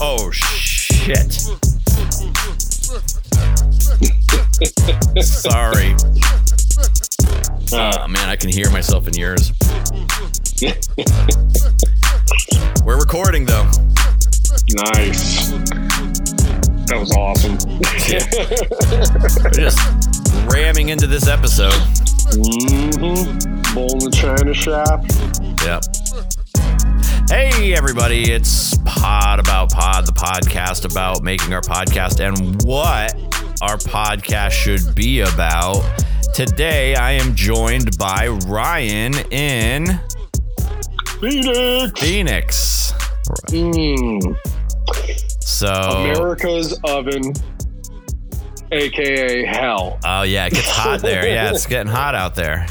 Oh shit. Sorry. Oh man, I can hear myself in yours. We're recording though. Nice. That was awesome. We're just ramming into this episode. mm-hmm. Bull in the China shop. Yep. Hey, everybody, it's Pod About Pod, the podcast about making our podcast and what our podcast should be about. Today, I am joined by Ryan in Phoenix. Phoenix. Mm. So, America's oven, aka hell. oh, yeah, it gets hot there. Yeah, it's getting hot out there.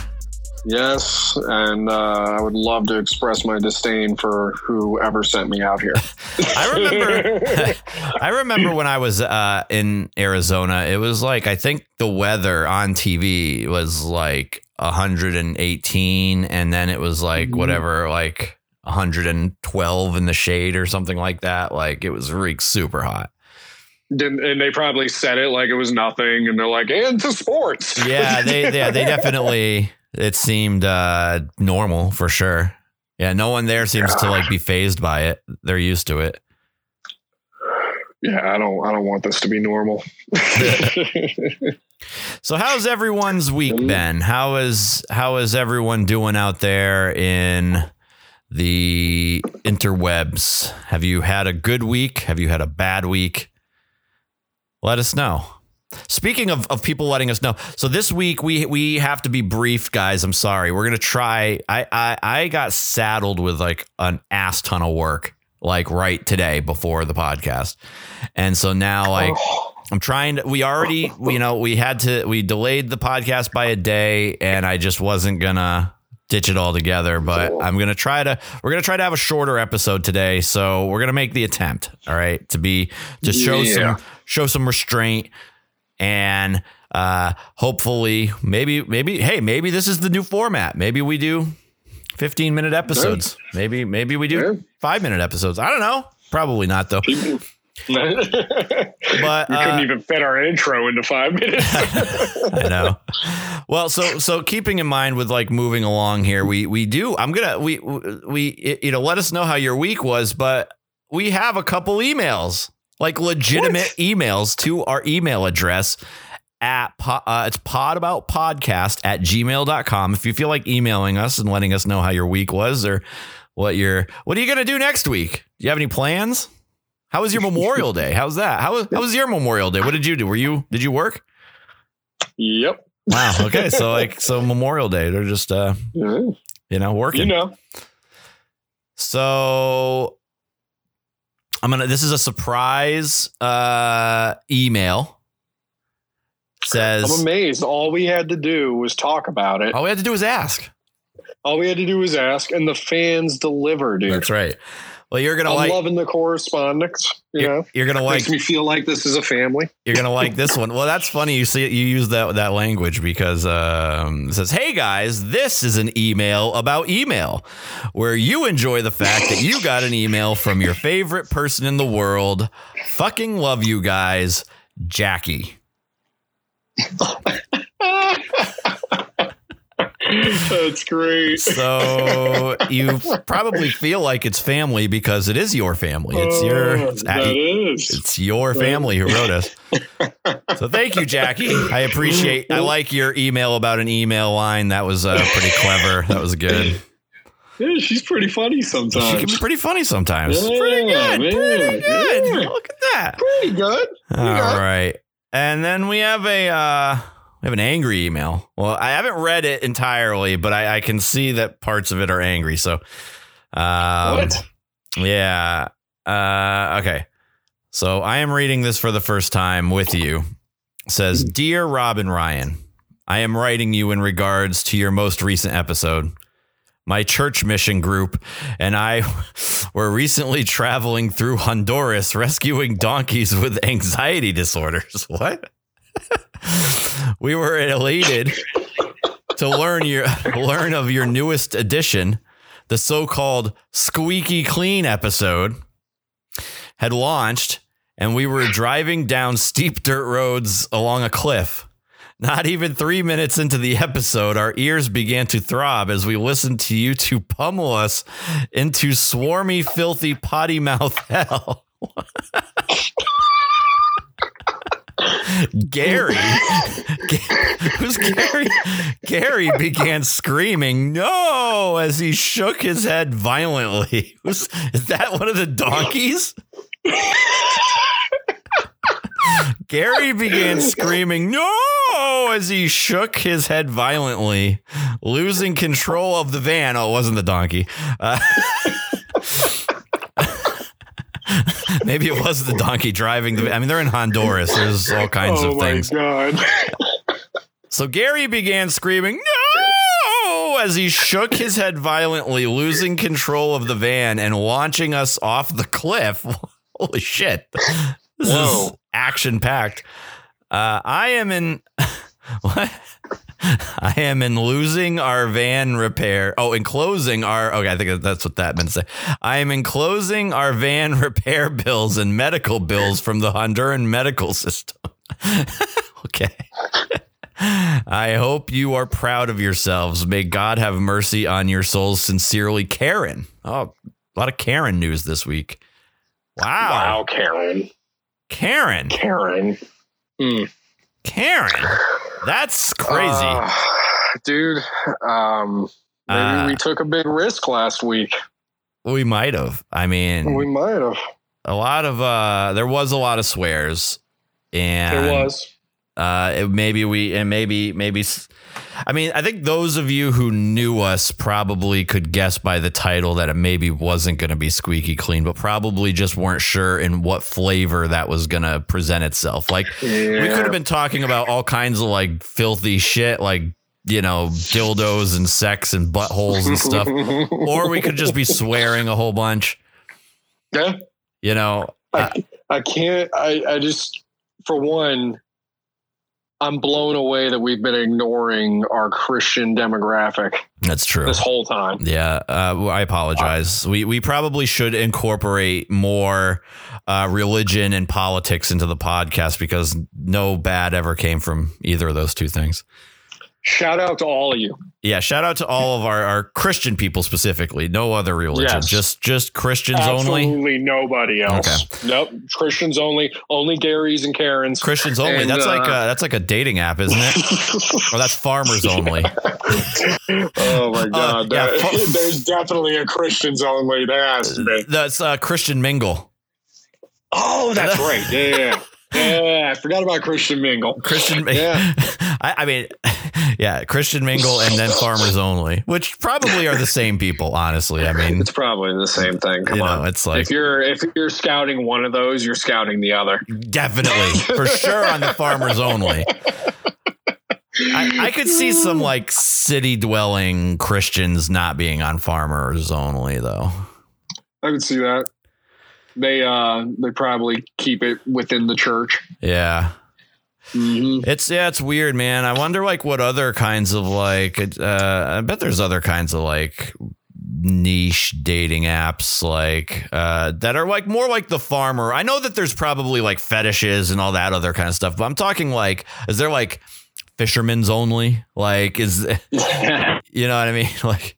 Yes, and uh, I would love to express my disdain for whoever sent me out here. I remember I remember when I was uh, in Arizona, it was like I think the weather on TV was like 118 and then it was like Mhm. whatever like 112 in the shade or something like that. Like it was really super hot. Didn't, and they probably said it like it was nothing, and they're like, "And to sports." Yeah, they yeah, they definitely it seemed uh normal for sure. Yeah, no one there seems to like be phased by it. They're used to it. yeah, I don't. I don't want this to be normal. So how's everyone's week Mhm. been? How is how is everyone doing out there in the interwebs? Have you had a good week? Have you had a bad week? Let us know. Speaking of, of people letting us know, so this week we we have to be brief, guys. I'm sorry. We're gonna try. I I, I got saddled with like an ass ton of work, like right today before the podcast, and so now like Oh, I'm trying to, we already, you know, we had to, we delayed the podcast by a day and I just wasn't gonna ditch it all together, but I'm gonna try to, we're gonna try to have a shorter episode today. So we're gonna make the attempt. All right. To be, to show Yeah. some, show some restraint and, uh, hopefully maybe, maybe, hey, maybe this is the new format. Maybe we do 15 minute episodes. Maybe, maybe we do Yeah. five minute episodes. I don't know. Probably not though. people- we But, couldn't uh, even fit our intro into five minutes. I know. Well, so so keeping in mind with like moving along here, we we do. I'm gonna we we you know let us know how your week was, but we have a couple emails, like legitimate emails to our email address at uh, it's podaboutpodcast at gmail.com if you feel like emailing us and letting us know how your week was or what your what are you gonna do next week do you have any plans how was your memorial day how's that how was, how was your memorial day what did you do were you did you work yep. Wow. Okay. So like so Memorial Day, they're just uh Yeah, you know working. You know. So I'm gonna. This is a surprise uh email. Says I'm amazed. All we had to do was talk about it. all we had to do was ask. All we had to do was ask, and the fans deliver, dude. That's right. Well, you're gonna I'm like. loving the correspondence. You You're, know, you're gonna like. makes me feel like this is a family. You're gonna like this one. Well, that's funny. You see, you use that that language because um, it says, "Hey guys, this is an email about email, where you enjoy the fact that you got an email from your favorite person in the world. Fucking love you guys, Jackie." That's great. So you probably feel like it's family because it is your family. It's your Oh, it's, that is. it's your family who wrote us. So thank you, Jackie. I appreciate. I like your email about an email line. That was uh, pretty clever. That was good. Yeah, she's pretty funny sometimes. She can be pretty funny sometimes. Yeah, pretty good. man, Pretty good. yeah. Look at that. Pretty good. All Yeah. right. And then we have a uh we have an angry email. Well, I haven't read it entirely, but I, I can see that parts of it are angry. So um what? yeah. Uh okay. So I am reading this for the first time with you. It says, Dear Robin Ryan, I am writing you in regards to your most recent episode. My church mission group and I were recently traveling through Honduras rescuing donkeys with anxiety disorders. What? we were elated to learn your learn of your newest addition, the so-called squeaky clean episode. had launched and we were driving down steep dirt roads along a cliff. Not even three minutes into the episode, our ears began to throb as we listened to you two pummel us into swarmy, filthy, potty mouth hell. Gary, who's Gary? Gary began screaming "No!" as he shook his head violently. Was, is that one of the donkeys? Gary began screaming "No!" as he shook his head violently, losing control of the van. Oh, it wasn't the donkey. Uh, Maybe it was the donkey driving the. I mean, they're in Honduras. There's all kinds oh of things. Oh my god! So Gary began screaming, No! as he shook his head violently, losing control of the van and launching us off the cliff. Holy shit. This is action packed. Uh, I am in. what? I am in losing our van repair. Oh, enclosing our. Okay, I think that's what that meant to say. I am enclosing our van repair bills and medical bills from the Honduran medical system. okay. I hope you are proud of yourselves. May God have mercy on your souls. Sincerely, Karen. Oh, a lot of Karen news this week. Wow. Wow, Karen, Karen. Karen, Hmm. Karen. That's crazy. Uh, dude. Um, maybe Uh, we took a big risk last week. we might have. I mean, We might have. a lot of uh there was a lot of swears and It was. Uh it, maybe we and maybe maybe I mean i think those of you who knew us probably could guess by the title that it maybe wasn't going to be squeaky clean but probably just weren't sure in what flavor that was going to present itself like Yeah. we could have been talking about all kinds of like filthy shit like you know dildos and sex and buttholes and stuff or we could just be swearing a whole bunch yeah. you know I, I can't. I, I just, for one, I'm blown away that we've been ignoring our Christian demographic that's true this whole time. Yeah, uh, I apologize. we we probably should incorporate more uh, religion and politics into the podcast because no bad ever came from either of those two things. Shout out to all of you. Yeah, shout out to all of our, our Christian people specifically. No other religion, Yes. just just Christians only. Absolutely nobody else. Okay. Nope. Christians only. Only Garys and Karens. Christians only. And, that's like uh, a, that's like a dating app, isn't it? or that's farmers only. oh my god! yeah, That- fu- there's definitely a Christians only. That has to be. That's uh, Christian mingle. Oh, that's right. Yeah, yeah. Yeah, I forgot about Christian Mingle. Christian, Yeah. I, I mean, yeah, Christian mingle and then farmers only, which probably are the same people. Honestly, I mean, It's probably the same thing. Come you on. know, it's like if you're if you're scouting one of those, you're scouting the other. definitely for sure on the farmers only. I, I could see some like city dwelling Christians not being on farmers only, though. I could see that. They uh they probably keep it within the church. Yeah. Mm-hmm. It's yeah, it's weird, man. I wonder like what other kinds of like uh I bet there's other kinds of like niche dating apps like uh that are like more like the farmer. I know that there's probably like fetishes and all that other kind of stuff, but I'm talking like is there like fishermen's only? Like is you know what I mean? Like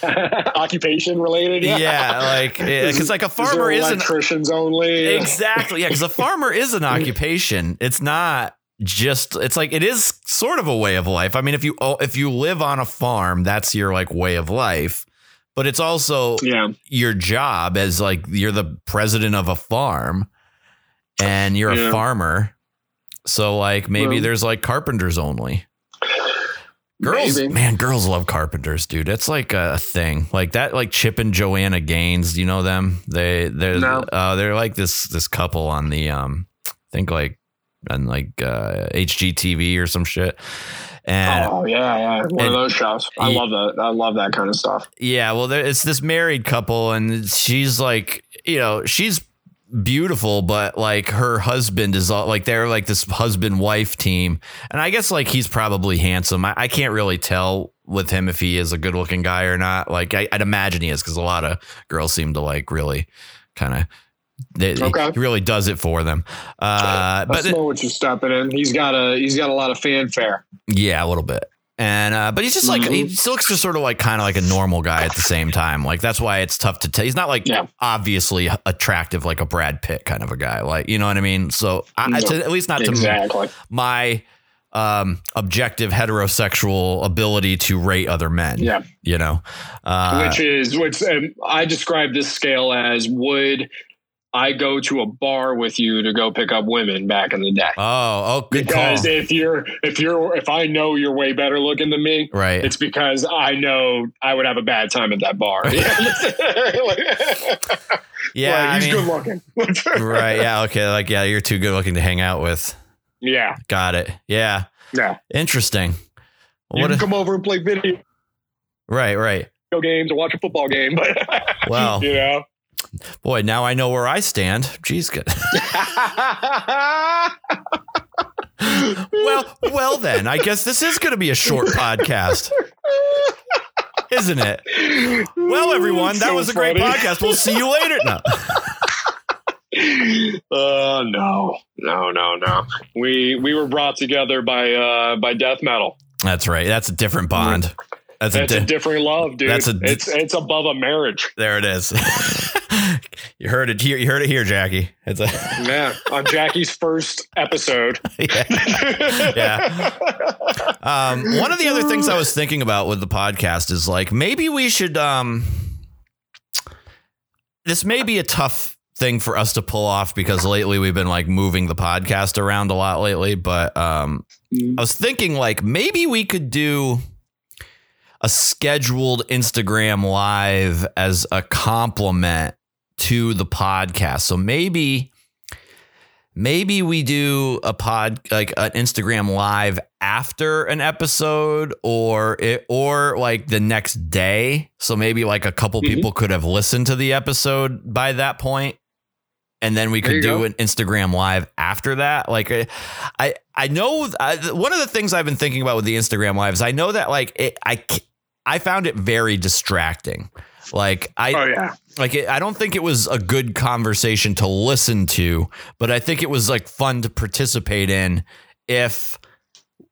Occupation related. yeah, like cuz like a farmer is isn't electricians only. Exactly. Yeah, because a farmer is an occupation. It's not just. It's like it is sort of a way of life. I mean, if you oh, if you live on a farm, that's your like way of life. But it's also Yeah. your job as like you're the president of a farm, and you're Yeah. a farmer. So like maybe Well- there's like carpenters only. Girls, Maybe. man, girls love carpenters, dude. It's like a thing, like that, like Chip and Joanna Gaines. You know them? They they're No. uh, they're like this this couple on the um, I think like on like uh, HGTV or some shit. And oh yeah, yeah. One and- of those shows. I Ye- love that. I love that kind of stuff. Yeah, well, there, it's this married couple, and she's like, you know, she's beautiful, but like her husband is all, like they're like this husband wife team, and I guess like he's probably handsome. I, I can't really tell with him if he is a good looking guy or not. Like I, I'd imagine he is because a lot of girls seem to like really kind of They- Okay. He really does it for them. Uh, That's but what you're stepping in. He's got a he's got a lot of fanfare. yeah, a little bit. And uh, but he's just like he still looks just sort of like kind of like a normal guy at the same time. Like that's why it's tough to tell. He's not like Yeah. obviously attractive like a Brad Pitt kind of a guy. Like you know what I mean. So I, No. to, at least not to my um, objective heterosexual ability to rate other men. Yeah. You know, uh, which is which um, I describe this scale as would I go to a bar with you to go pick up women back in the day? oh, oh, good call. because if you're if you're if I know you're way better looking than me, Right. it's because I know I would have a bad time at that bar. yeah. Like, I he's mean- good looking. right. Yeah. Okay. Like, yeah, you're too good looking to hang out with. Yeah, Got it. Yeah. yeah. Interesting. You What? can A, come over and play video right. Right. Go games or watch a football game, but Wow. you know. Boy, now I know where I stand. Jeez. Good. well, well then, I guess this is going to be a short podcast, isn't it? Well, everyone, that So was a great podcast. We'll see you later. No. Uh, no, no, no, no. We we were brought together by uh by death metal. That's right. That's a different bond. That's a, di- a different love, dude. That's a- it's it's above a marriage. there it is. you heard it here. You heard it here, Jackie. It's a Yeah, on Jackie's first episode. yeah. Yeah. Um, one of the other things I was thinking about with the podcast is like maybe we should. Um, this may be a tough thing for us to pull off because lately we've been like moving the podcast around a lot lately. But um, I was thinking like maybe we could do a scheduled Instagram live as a compliment to the podcast. So maybe maybe we do a pod like an Instagram live after an episode or it or like the next day. So maybe like a couple Mhm. people could have listened to the episode by that point and then we could do go. an Instagram live after that. Like I, I, I know I, one of the things I've been thinking about with the Instagram lives. I know that like it, I found it very distracting. Like I, Oh yeah, like it, I don't think it was a good conversation to listen to, but I think it was like fun to participate in. If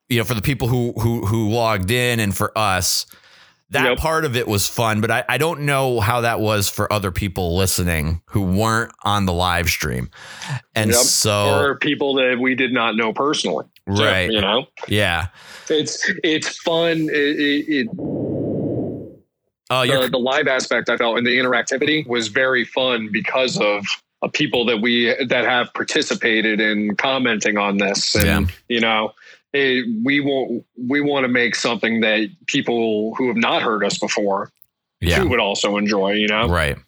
you know, for the people who who who logged in and for us, that Yep. part of it was fun. But I, I don't know how that was for other people listening who weren't on the live stream, and Yep. so or people that we did not know personally. So, right, you know, yeah. it's it's fun. It, it, it, You're the, the live aspect I felt and the interactivity was very fun because of. Uh, people that we that have participated in commenting on this and Yeah. you know it, we want we want to make something that people who have not heard us before yeah. too would also enjoy you know Right.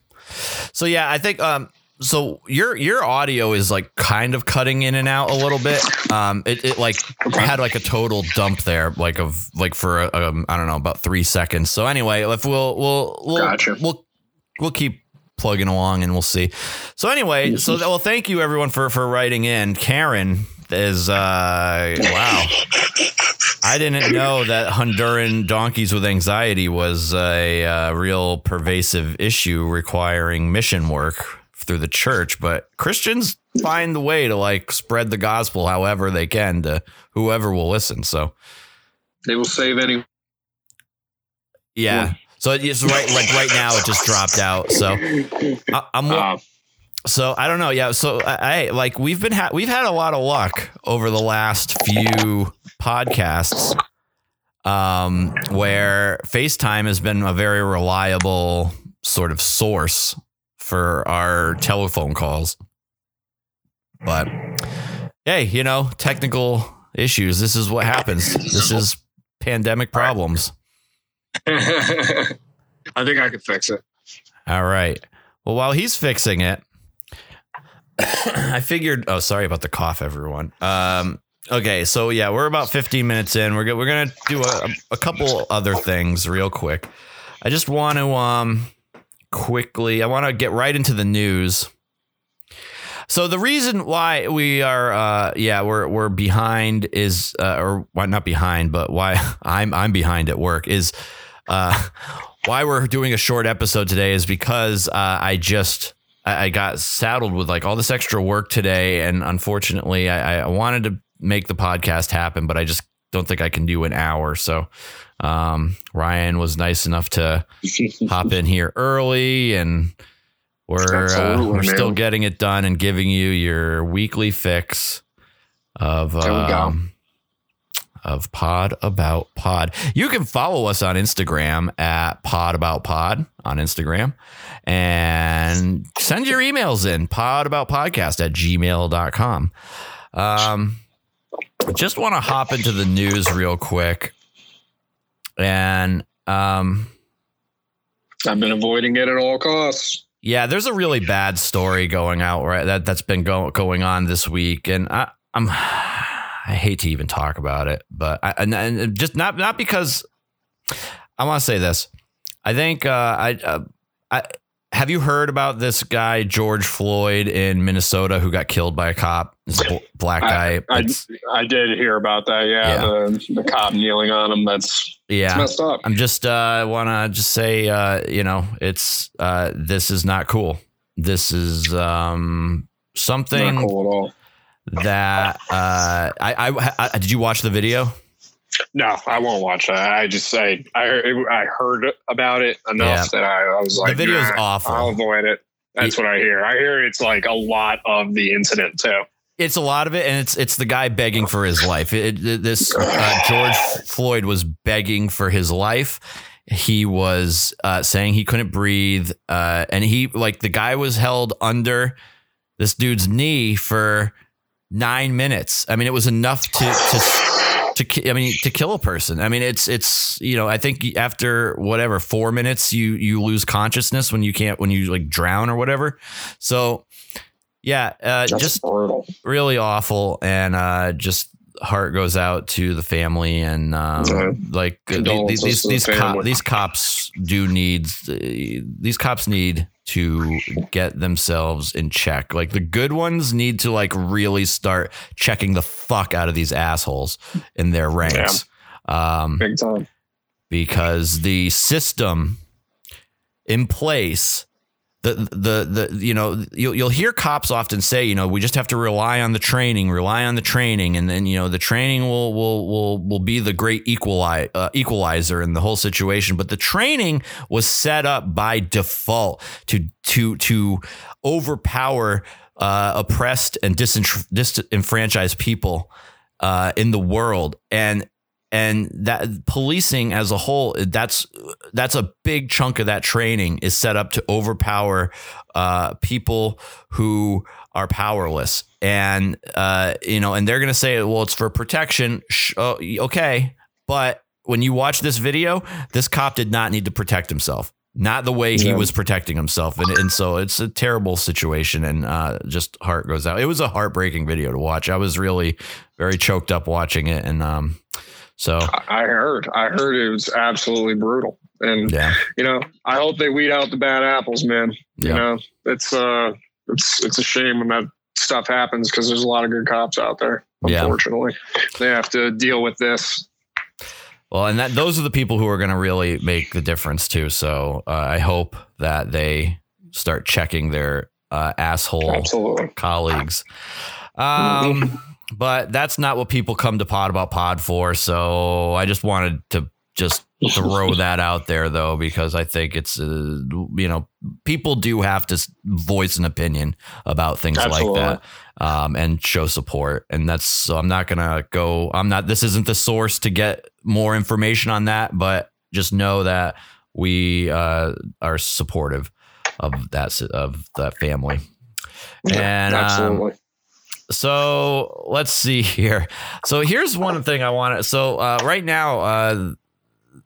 So yeah, I think um so your your audio is like kind of cutting in and out a little bit. Um it, it like Okay. had like a total dump there like of like for um I don't know about 3 seconds. So anyway, if we'll we'll we'll Gotcha. we'll we'll keep plugging along and we'll see. So anyway, so well thank you everyone for for writing in. Karen is uh wow. I didn't know that Honduran donkeys with anxiety was a uh, real pervasive issue requiring mission work through the church. But Christians find the way to like spread the gospel however they can to whoever will listen. So they will save any yeah. So it's right like right now it just dropped out. So I, I'm uh, So I don't know. Yeah. So I, I like we've been ha- we've had a lot of luck over the last few podcasts, um, where FaceTime has been a very reliable sort of source for our telephone calls. But hey, you know, technical issues. This is what happens. This is pandemic problems. I think I could fix it. All right. Well, while he's fixing it, I figured. Oh, sorry about the cough, everyone. Um, okay, so yeah, we're about 15 minutes in. We're go- we're gonna do a, a couple other things real quick. I just want to um quickly. I want to get right into the news. So the reason why we are, uh, yeah, we're we're behind is, uh, or why not behind, but why I'm I'm behind at work is, uh, why we're doing a short episode today is because uh, I just I, I got saddled with like all this extra work today, and unfortunately, I, I wanted to make the podcast happen, but I just don't think I can do an hour. So um, Ryan was nice enough to hop in here early, and we're uh, we're still getting it done and giving you your weekly fix of um, of Pod About Pod. You can follow us on Instagram at Pod About Pod on Instagram and send your emails in pod about podcast at gmail.com. Um, just want to hop into the news real quick. And um, I've been avoiding it at all costs. Yeah, there's a really bad story going out right that that's been go, going on this week, and I, I'm I hate to even talk about it, but I, and, and just not not because I want to say this. I think uh, I uh, I have you heard about this guy George Floyd in Minnesota who got killed by a cop? This black guy. I, I, I, did hear about that. Yeah, yeah. The, the, cop kneeling on him. That's yeah, messed up. I'm just uh, want to just say, uh, you know, it's uh, this is not cool. This is um, something not cool at all. That uh, I, I, I did you watch the video? No, I won't watch that. I just I I, I heard about it enough yeah. that I, I, was like, the video's nah, awful. I'll avoid it. That's what I hear. I hear it's like a lot of the incident too. It's a lot of it, and it's it's the guy begging for his life. It, it, this uh, George Floyd was begging for his life. He was uh, saying he couldn't breathe, uh, and he like the guy was held under this dude's knee for nine minutes. I mean, it was enough to to to I mean to kill a person. I mean it's it's you know I think after whatever four minutes you you lose consciousness when you can't when you like drown or whatever. So yeah, uh, just brutal. really awful and uh, just heart goes out to the family and um, yeah. like these these these, cop, these cops do need these cops need to get themselves in check. Like the good ones need to like really start checking the fuck out of these assholes in their ranks. Yeah. Um, Big time. Because the system in place the the the you know you'll you'll hear cops often say you know we just have to rely on the training rely on the training. And then you know the training will will will will be the great equalize, uh, equalizer in the whole situation. But the training was set up by default to to to overpower uh, oppressed and disenfranchised people uh, in the world. And and that policing as a whole that's that's a big chunk of that training is set up to overpower uh, people who are powerless. And uh, you know and they're going to say well it's for protection. Oh, okay. But when you watch this video this cop did not need to protect himself. Not the way he was protecting himself. And, and so it's a terrible situation and uh, just heart goes out. It was a heartbreaking video to watch. I was really very choked up watching it and um, so I heard, I heard it was absolutely brutal. And yeah. you know, I hope they weed out the bad apples, man. Yeah. You know, it's uh, it's it's a shame when that stuff happens because there's a lot of good cops out there. Unfortunately, yeah. they have to deal with this. Well, and that those are the people who are going to really make the difference too. So uh, I hope that they start checking their uh, asshole Absolutely. colleagues. Um, but that's not what people come to Pod About Pod for. So I just wanted to just throw that out there though because I think it's uh, you know people do have to voice an opinion about things Absolutely. like that um, and show support and that's so I'm not gonna go I'm not this isn't the source to get more information on that but just know that we uh, are supportive of that of that family yeah, and um, absolutely. Um, so let's see here. So here's one thing I want to. So uh, right now, uh,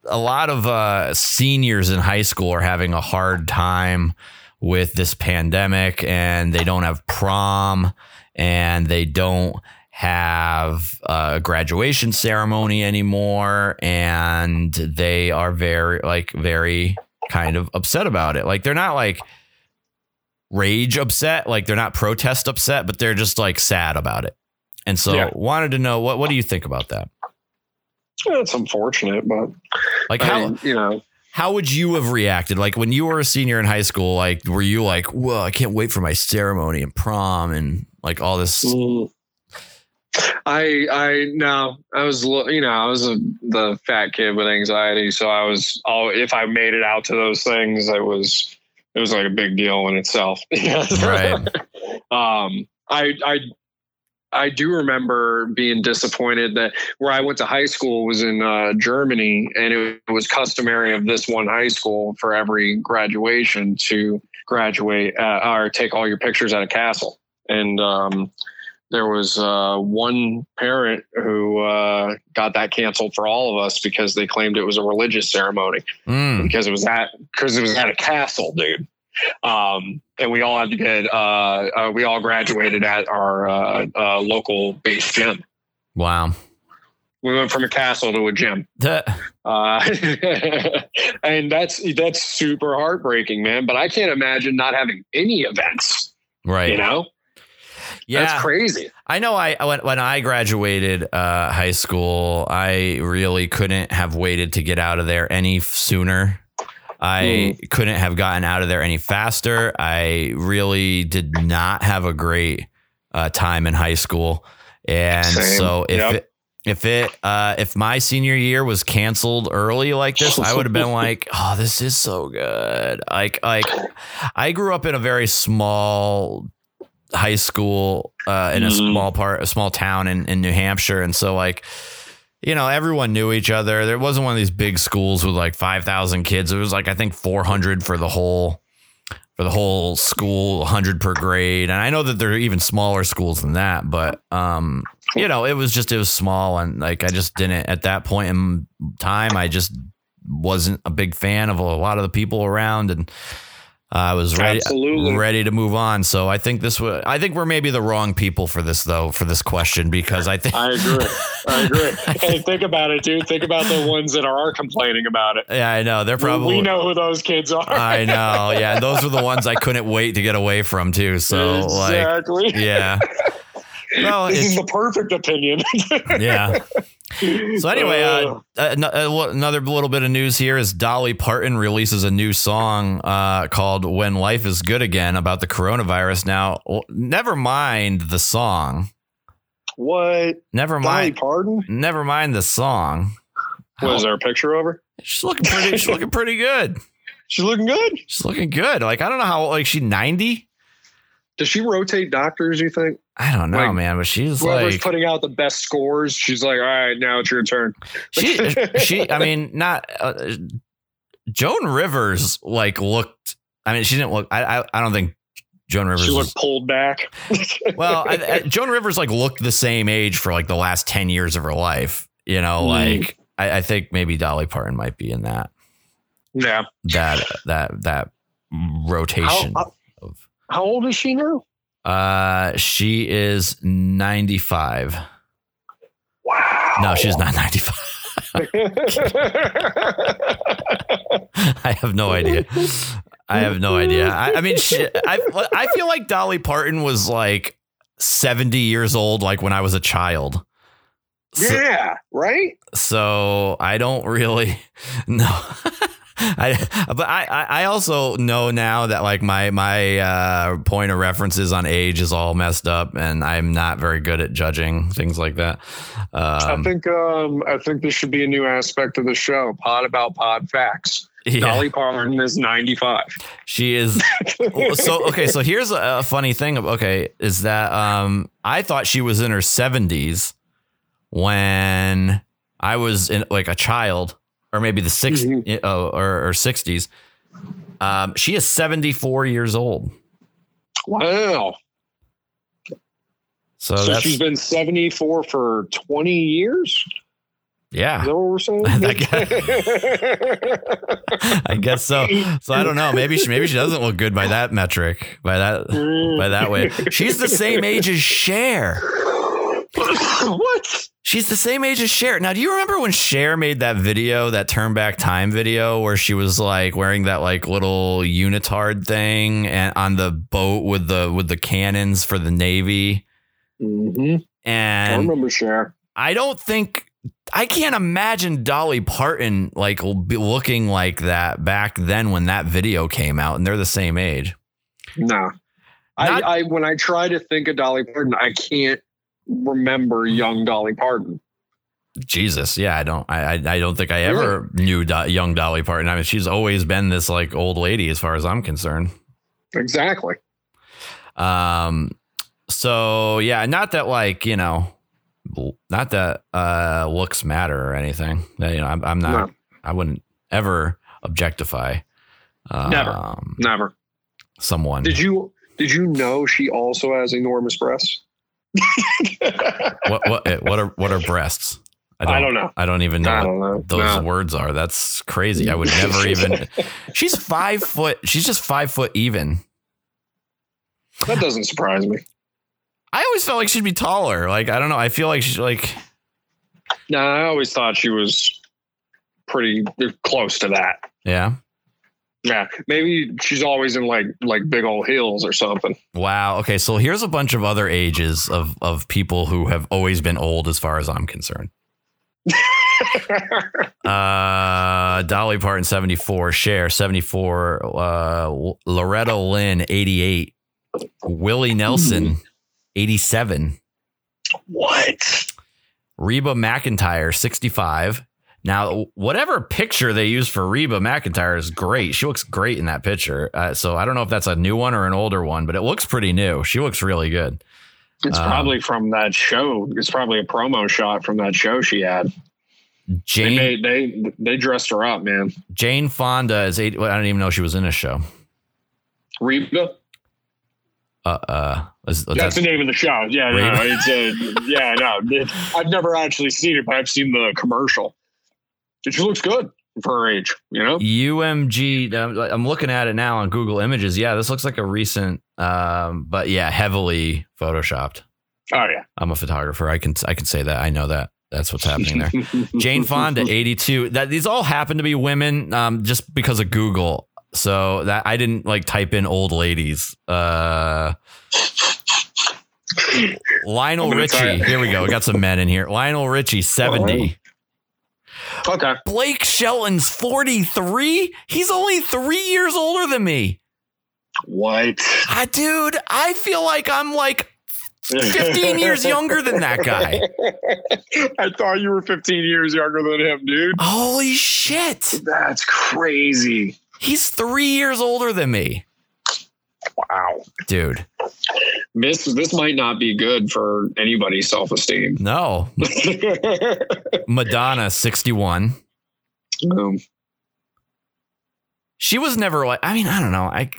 a lot of uh, seniors in high school are having a hard time with this pandemic, and they don't have prom, and they don't have a graduation ceremony anymore, and they are very like very kind of upset about it. Like they're not like rage upset, like they're not protest upset, but they're just like sad about it. And so yeah. wanted to know what what do you think about that? Yeah, it's unfortunate, but like how I mean, you know how would you have reacted? Like when you were a senior in high school, like were you like, whoa, I can't wait for my ceremony and prom and like all this? Mm. I I no, I was you know I was a, the fat kid with anxiety, so I was all if I made it out to those things, it was it was like a big deal in itself. right. um, I I I do remember being disappointed that where I went to high school was in uh, Germany, and it, was customary of this one high school for every graduation to graduate uh, or take all your pictures at a castle. And um, there was uh, one parent who uh, got that canceled for all of us because they claimed it was a religious ceremony mm. because it was at because it was at a castle, dude. Um, and we all had to get uh, uh, we all graduated at our uh, uh, local base gym. Wow. We went from a castle to a gym, uh, and that's that's super heartbreaking, man. But I can't imagine not having any events. Right. You know. Yeah, that's crazy. I know. I when when I graduated uh, high school, I really couldn't have waited to get out of there any sooner. I mm. couldn't have gotten out of there any faster. I really did not have a great uh, time in high school, and Same. so if yep. it, if it uh, if my senior year was canceled early like this, I would have been like, "Oh, this is so good." Like like I grew up in a very small high school uh, in a mm. small part, a small town in in New Hampshire, and so like you know, everyone knew each other. There wasn't one of these big schools with like 5,000 kids. It was like, I think 400 for the whole, for the whole school, 100 per grade. And I know that there are even smaller schools than that, but, um, you know, it was just, it was small. And like, I just didn't, at that point in time, I just wasn't a big fan of a lot of the people around. And, I was ready, Absolutely. ready to move on. So I think this was. I think we're maybe the wrong people for this, though, for this question because I think I agree. I agree. hey, think about it, dude. Think about the ones that are complaining about it. Yeah, I know. They're probably. We know who those kids are. I know. Yeah, those are the ones I couldn't wait to get away from too. So exactly. like, yeah. Well, this is the perfect opinion. yeah. So anyway, uh, uh, uh another little bit of news here is Dolly Parton releases a new song uh, called "When Life Is Good Again" about the coronavirus. Now, never mind the song. What? Never mind. Dolly Parton. Never mind the song. Was there a picture of her? She's looking pretty. she's looking pretty good. She's looking good. She's looking good. Like I don't know how. Like she ninety. Does she rotate doctors? You think? I don't know, like, man, but she's whoever's like putting out the best scores. She's like, all right, now it's your turn. She, she, I mean, not uh, Joan Rivers. Like looked. I mean, she didn't look. I, I, I don't think Joan Rivers. She looked was, pulled back. well, I, I, Joan Rivers like looked the same age for like the last ten years of her life. You know, mm. like I, I think maybe Dolly Parton might be in that. Yeah. That that that rotation. How, how old is she now? Uh, she is 95. Wow. No, she's not 95. I have no idea. I have no idea. I, I mean, she, I I feel like Dolly Parton was like 70 years old, like when I was a child. So, yeah, right. So I don't really know. I but I I also know now that like my my uh, point of references on age is all messed up, and I'm not very good at judging things like that. Um, I think um, I think this should be a new aspect of the show: pod about pod facts. Yeah. Dolly Parton is 95. She is so okay. So here's a, funny thing. Okay, is that um, I thought she was in her 70s when I was in like a child or maybe the 60s mm-hmm. uh, or, or 60s. Um, she is 74 years old. Wow. So, so she's been 74 for 20 years? Yeah. Is that what we're saying? I guess so. So I don't know. Maybe she maybe she doesn't look good by that metric. By that by that way. She's the same age as Cher. what? She's the same age as Cher. Now, do you remember when Cher made that video, that turn back time video, where she was like wearing that like little unitard thing and on the boat with the with the cannons for the Navy? Mm-hmm. And I remember Cher. I don't think I can't imagine Dolly Parton like looking like that back then when that video came out, and they're the same age. No, Not, I, I when I try to think of Dolly Parton, I can't remember young Dolly Parton. Jesus, yeah, I don't, I, I don't think I ever really? knew Do- young Dolly Parton. I mean, she's always been this like old lady, as far as I'm concerned. Exactly. Um. So yeah, not that like you know, not that uh looks matter or anything. You know, I'm, I'm not. No. I wouldn't ever objectify. Um, never. Never. Someone. Did you Did you know she also has enormous breasts? what what eh, what are what are breasts? I don't, I don't know. I don't even know, don't know. what those no. words are. That's crazy. I would never even. She's five foot. She's just five foot even. That doesn't surprise me. I always felt like she'd be taller. Like I don't know. I feel like she's like. No, I always thought she was pretty uh, close to that. Yeah. Yeah, maybe she's always in like like big old heels or something. Wow. Okay, so here's a bunch of other ages of of people who have always been old, as far as I'm concerned. uh, Dolly Parton, 74. Cher, 74. Uh, Loretta Lynn, 88. Willie Nelson, 87. What? Reba McEntire, 65. Now, whatever picture they use for Reba McEntire is great. She looks great in that picture. Uh, so I don't know if that's a new one or an older one, but it looks pretty new. She looks really good. It's um, probably from that show. It's probably a promo shot from that show she had. Jane, they, made, they they dressed her up, man. Jane Fonda is eight. Well, I don't even know she was in a show. Reba. Uh, uh, is, that's, that's the name of the show. Yeah, Reba? no, it's a, yeah, no. I've never actually seen it, but I've seen the commercial. She looks good for her age, you know? UMG, I'm looking at it now on Google Images. Yeah, this looks like a recent, um, but yeah, heavily photoshopped. Oh yeah, I'm a photographer. I can I can say that. I know that. That's what's happening there. Jane Fonda, 82. That these all happen to be women, um, just because of Google. So that I didn't like type in old ladies. Uh, Lionel Richie. Here we go. We got some men in here. Lionel Richie, 70. Okay. Blake Shelton's 43. He's only three years older than me. What? Uh, dude, I feel like I'm like 15 years younger than that guy. I thought you were 15 years younger than him, dude. Holy shit. That's crazy. He's three years older than me. Wow. Dude. This this might not be good for anybody's self-esteem. No. Madonna 61. Boom. She was never like I mean, I don't know. I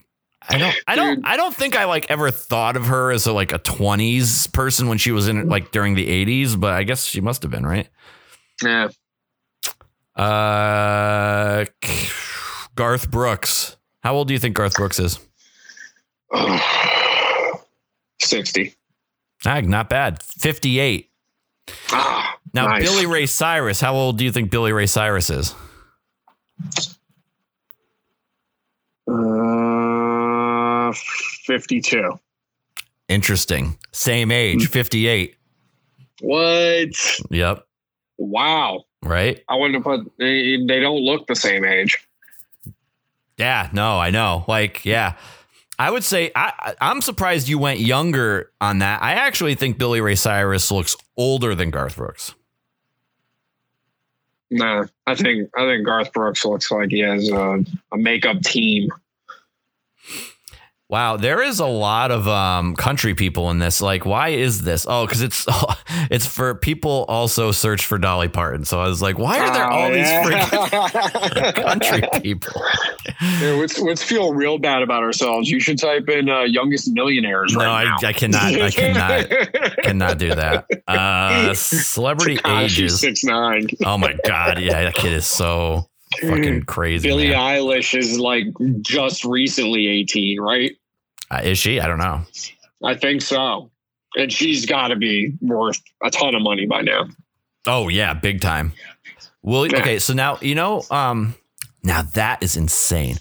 I don't I don't I don't think I like ever thought of her as a like a 20s person when she was in like during the 80s, but I guess she must have been, right? Yeah. Uh Garth Brooks. How old do you think Garth Brooks is? 60. Ah, not bad. 58. Ah, now, nice. Billy Ray Cyrus, how old do you think Billy Ray Cyrus is? Uh, 52. Interesting. Same age, 58. What? Yep. Wow. Right? I wouldn't put, they, they don't look the same age. Yeah, no, I know. Like, yeah. I would say I, I'm surprised you went younger on that. I actually think Billy Ray Cyrus looks older than Garth Brooks. Nah, I think I think Garth Brooks looks like he has a, a makeup team Wow, there is a lot of um, country people in this. Like, why is this? Oh, because it's it's for people also search for Dolly Parton. So I was like, why are there all oh, yeah. these freaking country people? Yeah, let's let's feel real bad about ourselves. You should type in uh, youngest millionaires. No, right I, I, cannot. I cannot. cannot do that. Uh, celebrity Tekashi ages six nine. Oh my god, yeah, that kid is so fucking crazy. Billie man. Eilish is like just recently 18, right? Uh, is she? I don't know. I think so. And she's got to be worth a ton of money by now. Oh yeah, big time. Well, yeah. okay, so now you know. Um, now that is insane.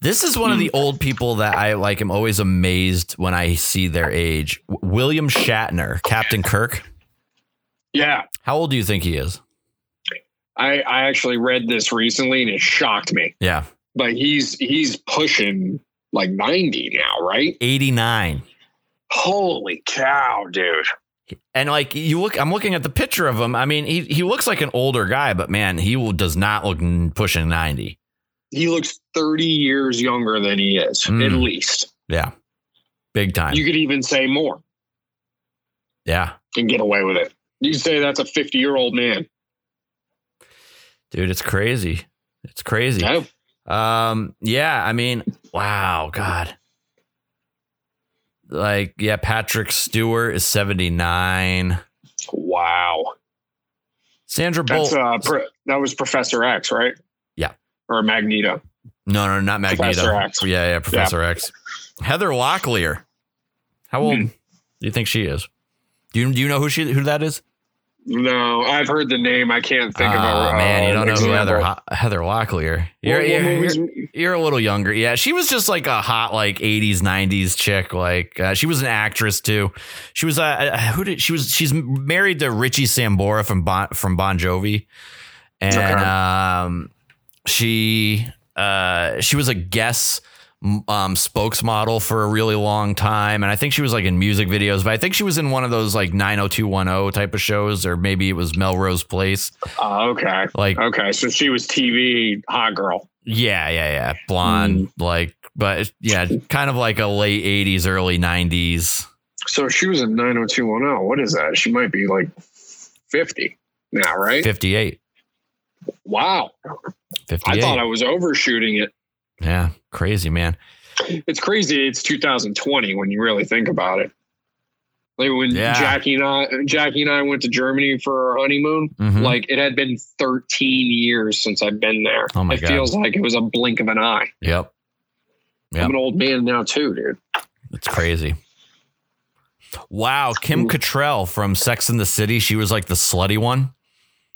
This is one of the old people that I like. am always amazed when I see their age. William Shatner, Captain Kirk. Yeah. How old do you think he is? I, I actually read this recently and it shocked me. Yeah. But he's he's pushing like 90 now, right? 89. Holy cow, dude. And like you look, I'm looking at the picture of him. I mean, he he looks like an older guy, but man, he will, does not look pushing 90. He looks 30 years younger than he is, mm. at least. Yeah. Big time. You could even say more. Yeah. And get away with it. You say that's a 50 year old man. Dude, it's crazy. It's crazy. Yeah. Um, yeah, I mean, wow, God. Like, yeah, Patrick Stewart is 79. Wow. Sandra Bullock. Uh, pro- that was Professor X, right? Yeah. Or Magneto. No, no, not Magneto. Professor X. Yeah, yeah, Professor yeah. X. Heather Locklear. How old hmm. do you think she is? Do you do you know who she who that is? No, I've heard the name. I can't think oh, of it. Oh man, you don't know who Heather Heather Locklear. You're, well, you're, you're, you're, a little younger. Yeah, she was just like a hot like 80s 90s chick. Like uh, she was an actress too. She was uh, uh, who did she was she's married to Richie Sambora from bon, from Bon Jovi, and okay. um, she uh she was a guest um, spokesmodel for a really long time, and I think she was like in music videos. But I think she was in one of those like 90210 type of shows, or maybe it was Melrose Place. Uh, okay, like okay, so she was TV hot girl. Yeah, yeah, yeah, blonde, mm. like, but yeah, kind of like a late 80s, early 90s. So she was in 90210. What is that? She might be like 50 now, right? 58. Wow. 58. I thought I was overshooting it. Yeah, crazy, man. It's crazy. It's 2020 when you really think about it. Like when yeah. Jackie and I, Jackie and I went to Germany for our honeymoon. Mm-hmm. Like it had been 13 years since I've been there. Oh my it God. feels like it was a blink of an eye. Yep. yep. I'm an old man now too, dude. It's crazy. Wow, Kim Cattrall from Sex in the City. She was like the slutty one.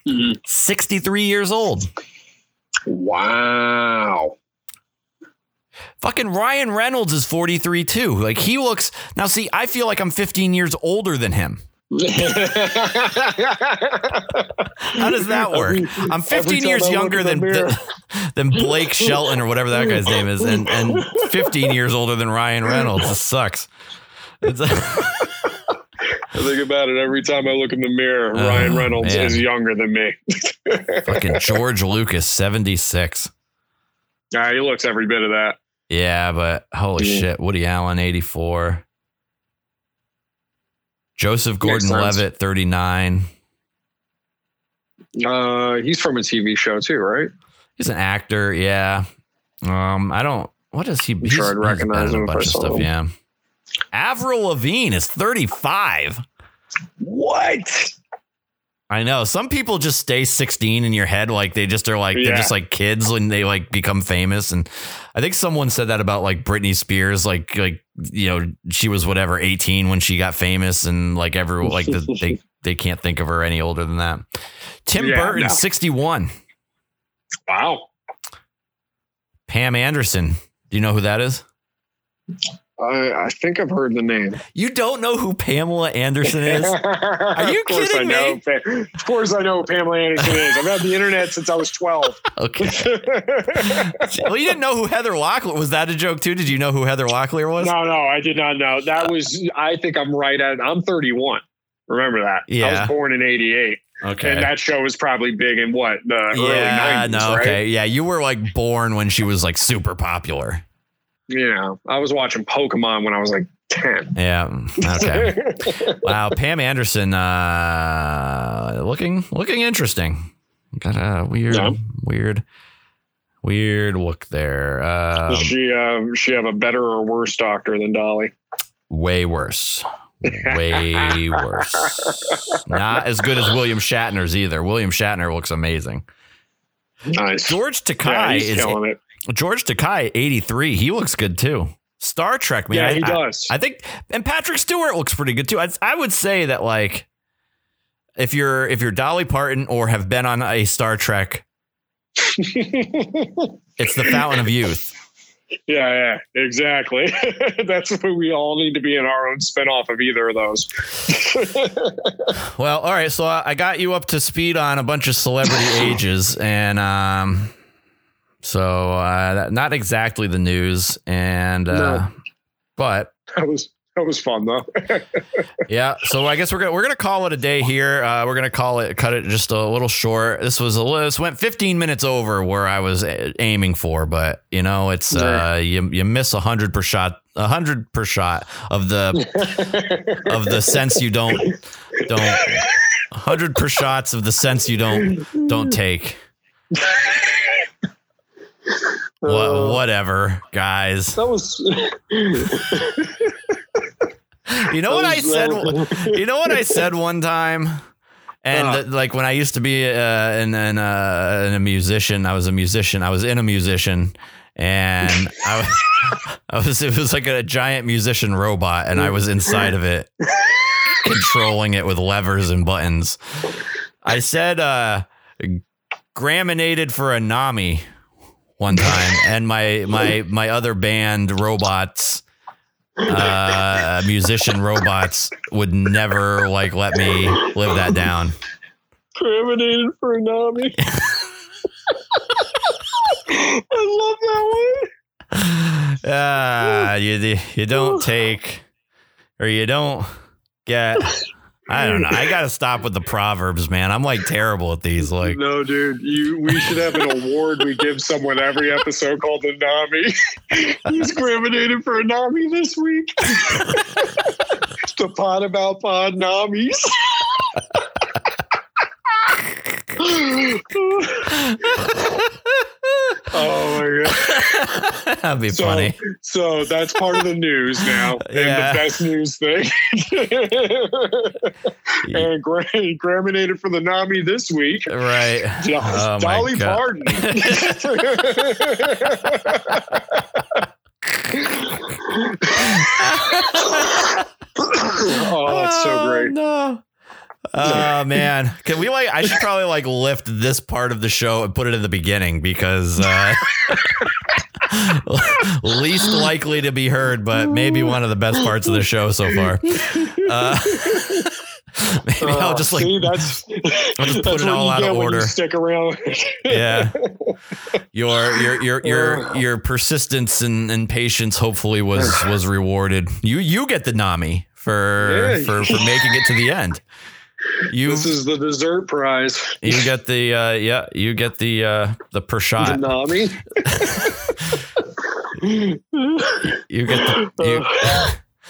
Mm-hmm. 63 years old. Wow. Fucking Ryan Reynolds is 43 too. Like he looks now. See, I feel like I'm 15 years older than him. How does that work? I'm 15 years younger than than Blake Shelton or whatever that guy's name is, and and 15 years older than Ryan Reynolds. This sucks. It's I think about it every time I look in the mirror. Oh, Ryan Reynolds man. is younger than me. Fucking George Lucas, 76. Yeah, he looks every bit of that. Yeah, but holy yeah. shit. Woody Allen, 84. Joseph Gordon Levitt, 39. Uh, he's from a TV show too, right? He's an actor, yeah. Um, I don't. What does he? I'm sure I'd recognize him. A bunch of stuff, him. yeah. Avril Lavigne is 35. What? I know. Some people just stay 16 in your head. Like they just are like, yeah. they're just like kids when they like become famous. And I think someone said that about like Britney Spears. Like, like, you know, she was whatever, 18 when she got famous and like everyone, like the, they, they can't think of her any older than that. Tim yeah, Burton, no. 61. Wow. Pam Anderson. Do you know who that is? I, I think I've heard the name. You don't know who Pamela Anderson is? Are you kidding me? Of course, I know who Pamela Anderson is. I've had the internet since I was twelve. Okay. well, you didn't know who Heather Locklear was. That a joke too? Did you know who Heather Locklear was? No, no, I did not know. That uh, was. I think I'm right at. I'm 31. Remember that? Yeah. I was born in '88. Okay. And that show was probably big in what the yeah, early 90s, no, right? okay. Yeah, you were like born when she was like super popular. Yeah, I was watching Pokemon when I was like 10. Yeah. Okay. wow. Pam Anderson, uh, looking, looking interesting. Got a weird, yeah. weird, weird look there. Um, Does she, uh, she have a better or worse doctor than Dolly? Way worse. Way worse. Not as good as William Shatner's either. William Shatner looks amazing. Nice. George Takei yeah, is. George Takei, 83. He looks good too. Star Trek, man. Yeah, he I, does. I, I, think, and Patrick Stewart looks pretty good too. I, I would say that like, if you're if you're Dolly Parton or have been on a Star Trek, it's the Fountain of Youth. Yeah, yeah, exactly. That's what we all need to be in our own spinoff of either of those. well, all right. So I got you up to speed on a bunch of celebrity ages, and um, so uh, not exactly the news, and uh, no. but that was that was fun though. yeah. So I guess we're gonna we're gonna call it a day here. Uh, we're gonna call it cut it just a little short. This was a this went 15 minutes over where I was aiming for, but you know it's uh, you you miss a hundred per shot, a hundred per shot of the of the sense you don't don't hundred per shots of the sense you don't don't take. What, uh, whatever, guys. That was. you know what I said? you know what I said one time? And uh, like when I used to be uh, in, in, uh, in a musician, I was a musician. I was in a musician, and I was, I was it was like a giant musician robot, and I was inside of it, controlling it with levers and buttons. I said, uh, "Graminated for a Nami." One time, and my my my other band robots, uh, musician robots would never like let me live that down. Criminated for Nami. I love that one. Ah, uh, you you don't take or you don't get I don't know. I got to stop with the proverbs, man. I'm like terrible at these. Like, no, dude. You, we should have an award we give someone every episode called the Nami. He's graminated for a Nami this week. the pod about pod Namis. Oh my god, that'd be so, funny. So that's part of the news now, and yeah. the best news thing. and gra- graminated for the Nami this week, right? oh Dolly Parton. oh, it's so oh, great. Oh, no. Oh man, can we like? I should probably like lift this part of the show and put it in the beginning because uh, least likely to be heard, but maybe one of the best parts of the show so far. Uh, maybe uh, I'll just like see, that's, I'll just put it all out of order. stick around. yeah, your your your your your persistence and, and patience hopefully was was rewarded. You you get the Nami for yeah. for for making it to the end. You, this is the dessert prize. You get the uh, yeah. You get the uh, the per shot. Nami. you get the.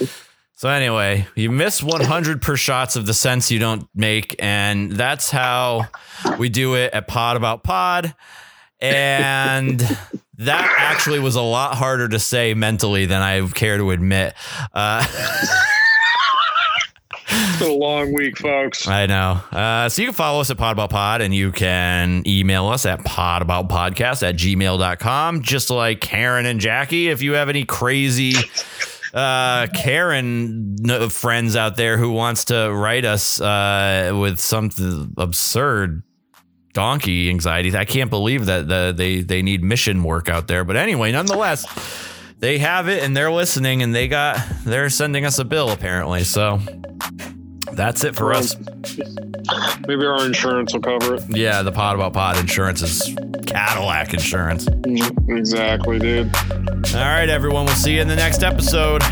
You, so anyway, you miss 100 per shots of the sense you don't make, and that's how we do it at Pod About Pod. And that actually was a lot harder to say mentally than I care to admit. Uh, it's been a long week, folks. I know. Uh, so you can follow us at Pod About Pod and you can email us at podaboutpodcast at gmail.com. Just like Karen and Jackie, if you have any crazy uh, Karen friends out there who wants to write us uh, with something absurd donkey anxiety. I can't believe that the, they they need mission work out there. But anyway, nonetheless, they have it and they're listening and they got they're sending us a bill apparently. So that's it for us. Maybe our insurance will cover it. Yeah, the pod about pod insurance is Cadillac insurance. Mm, exactly, dude. All right, everyone. We'll see you in the next episode.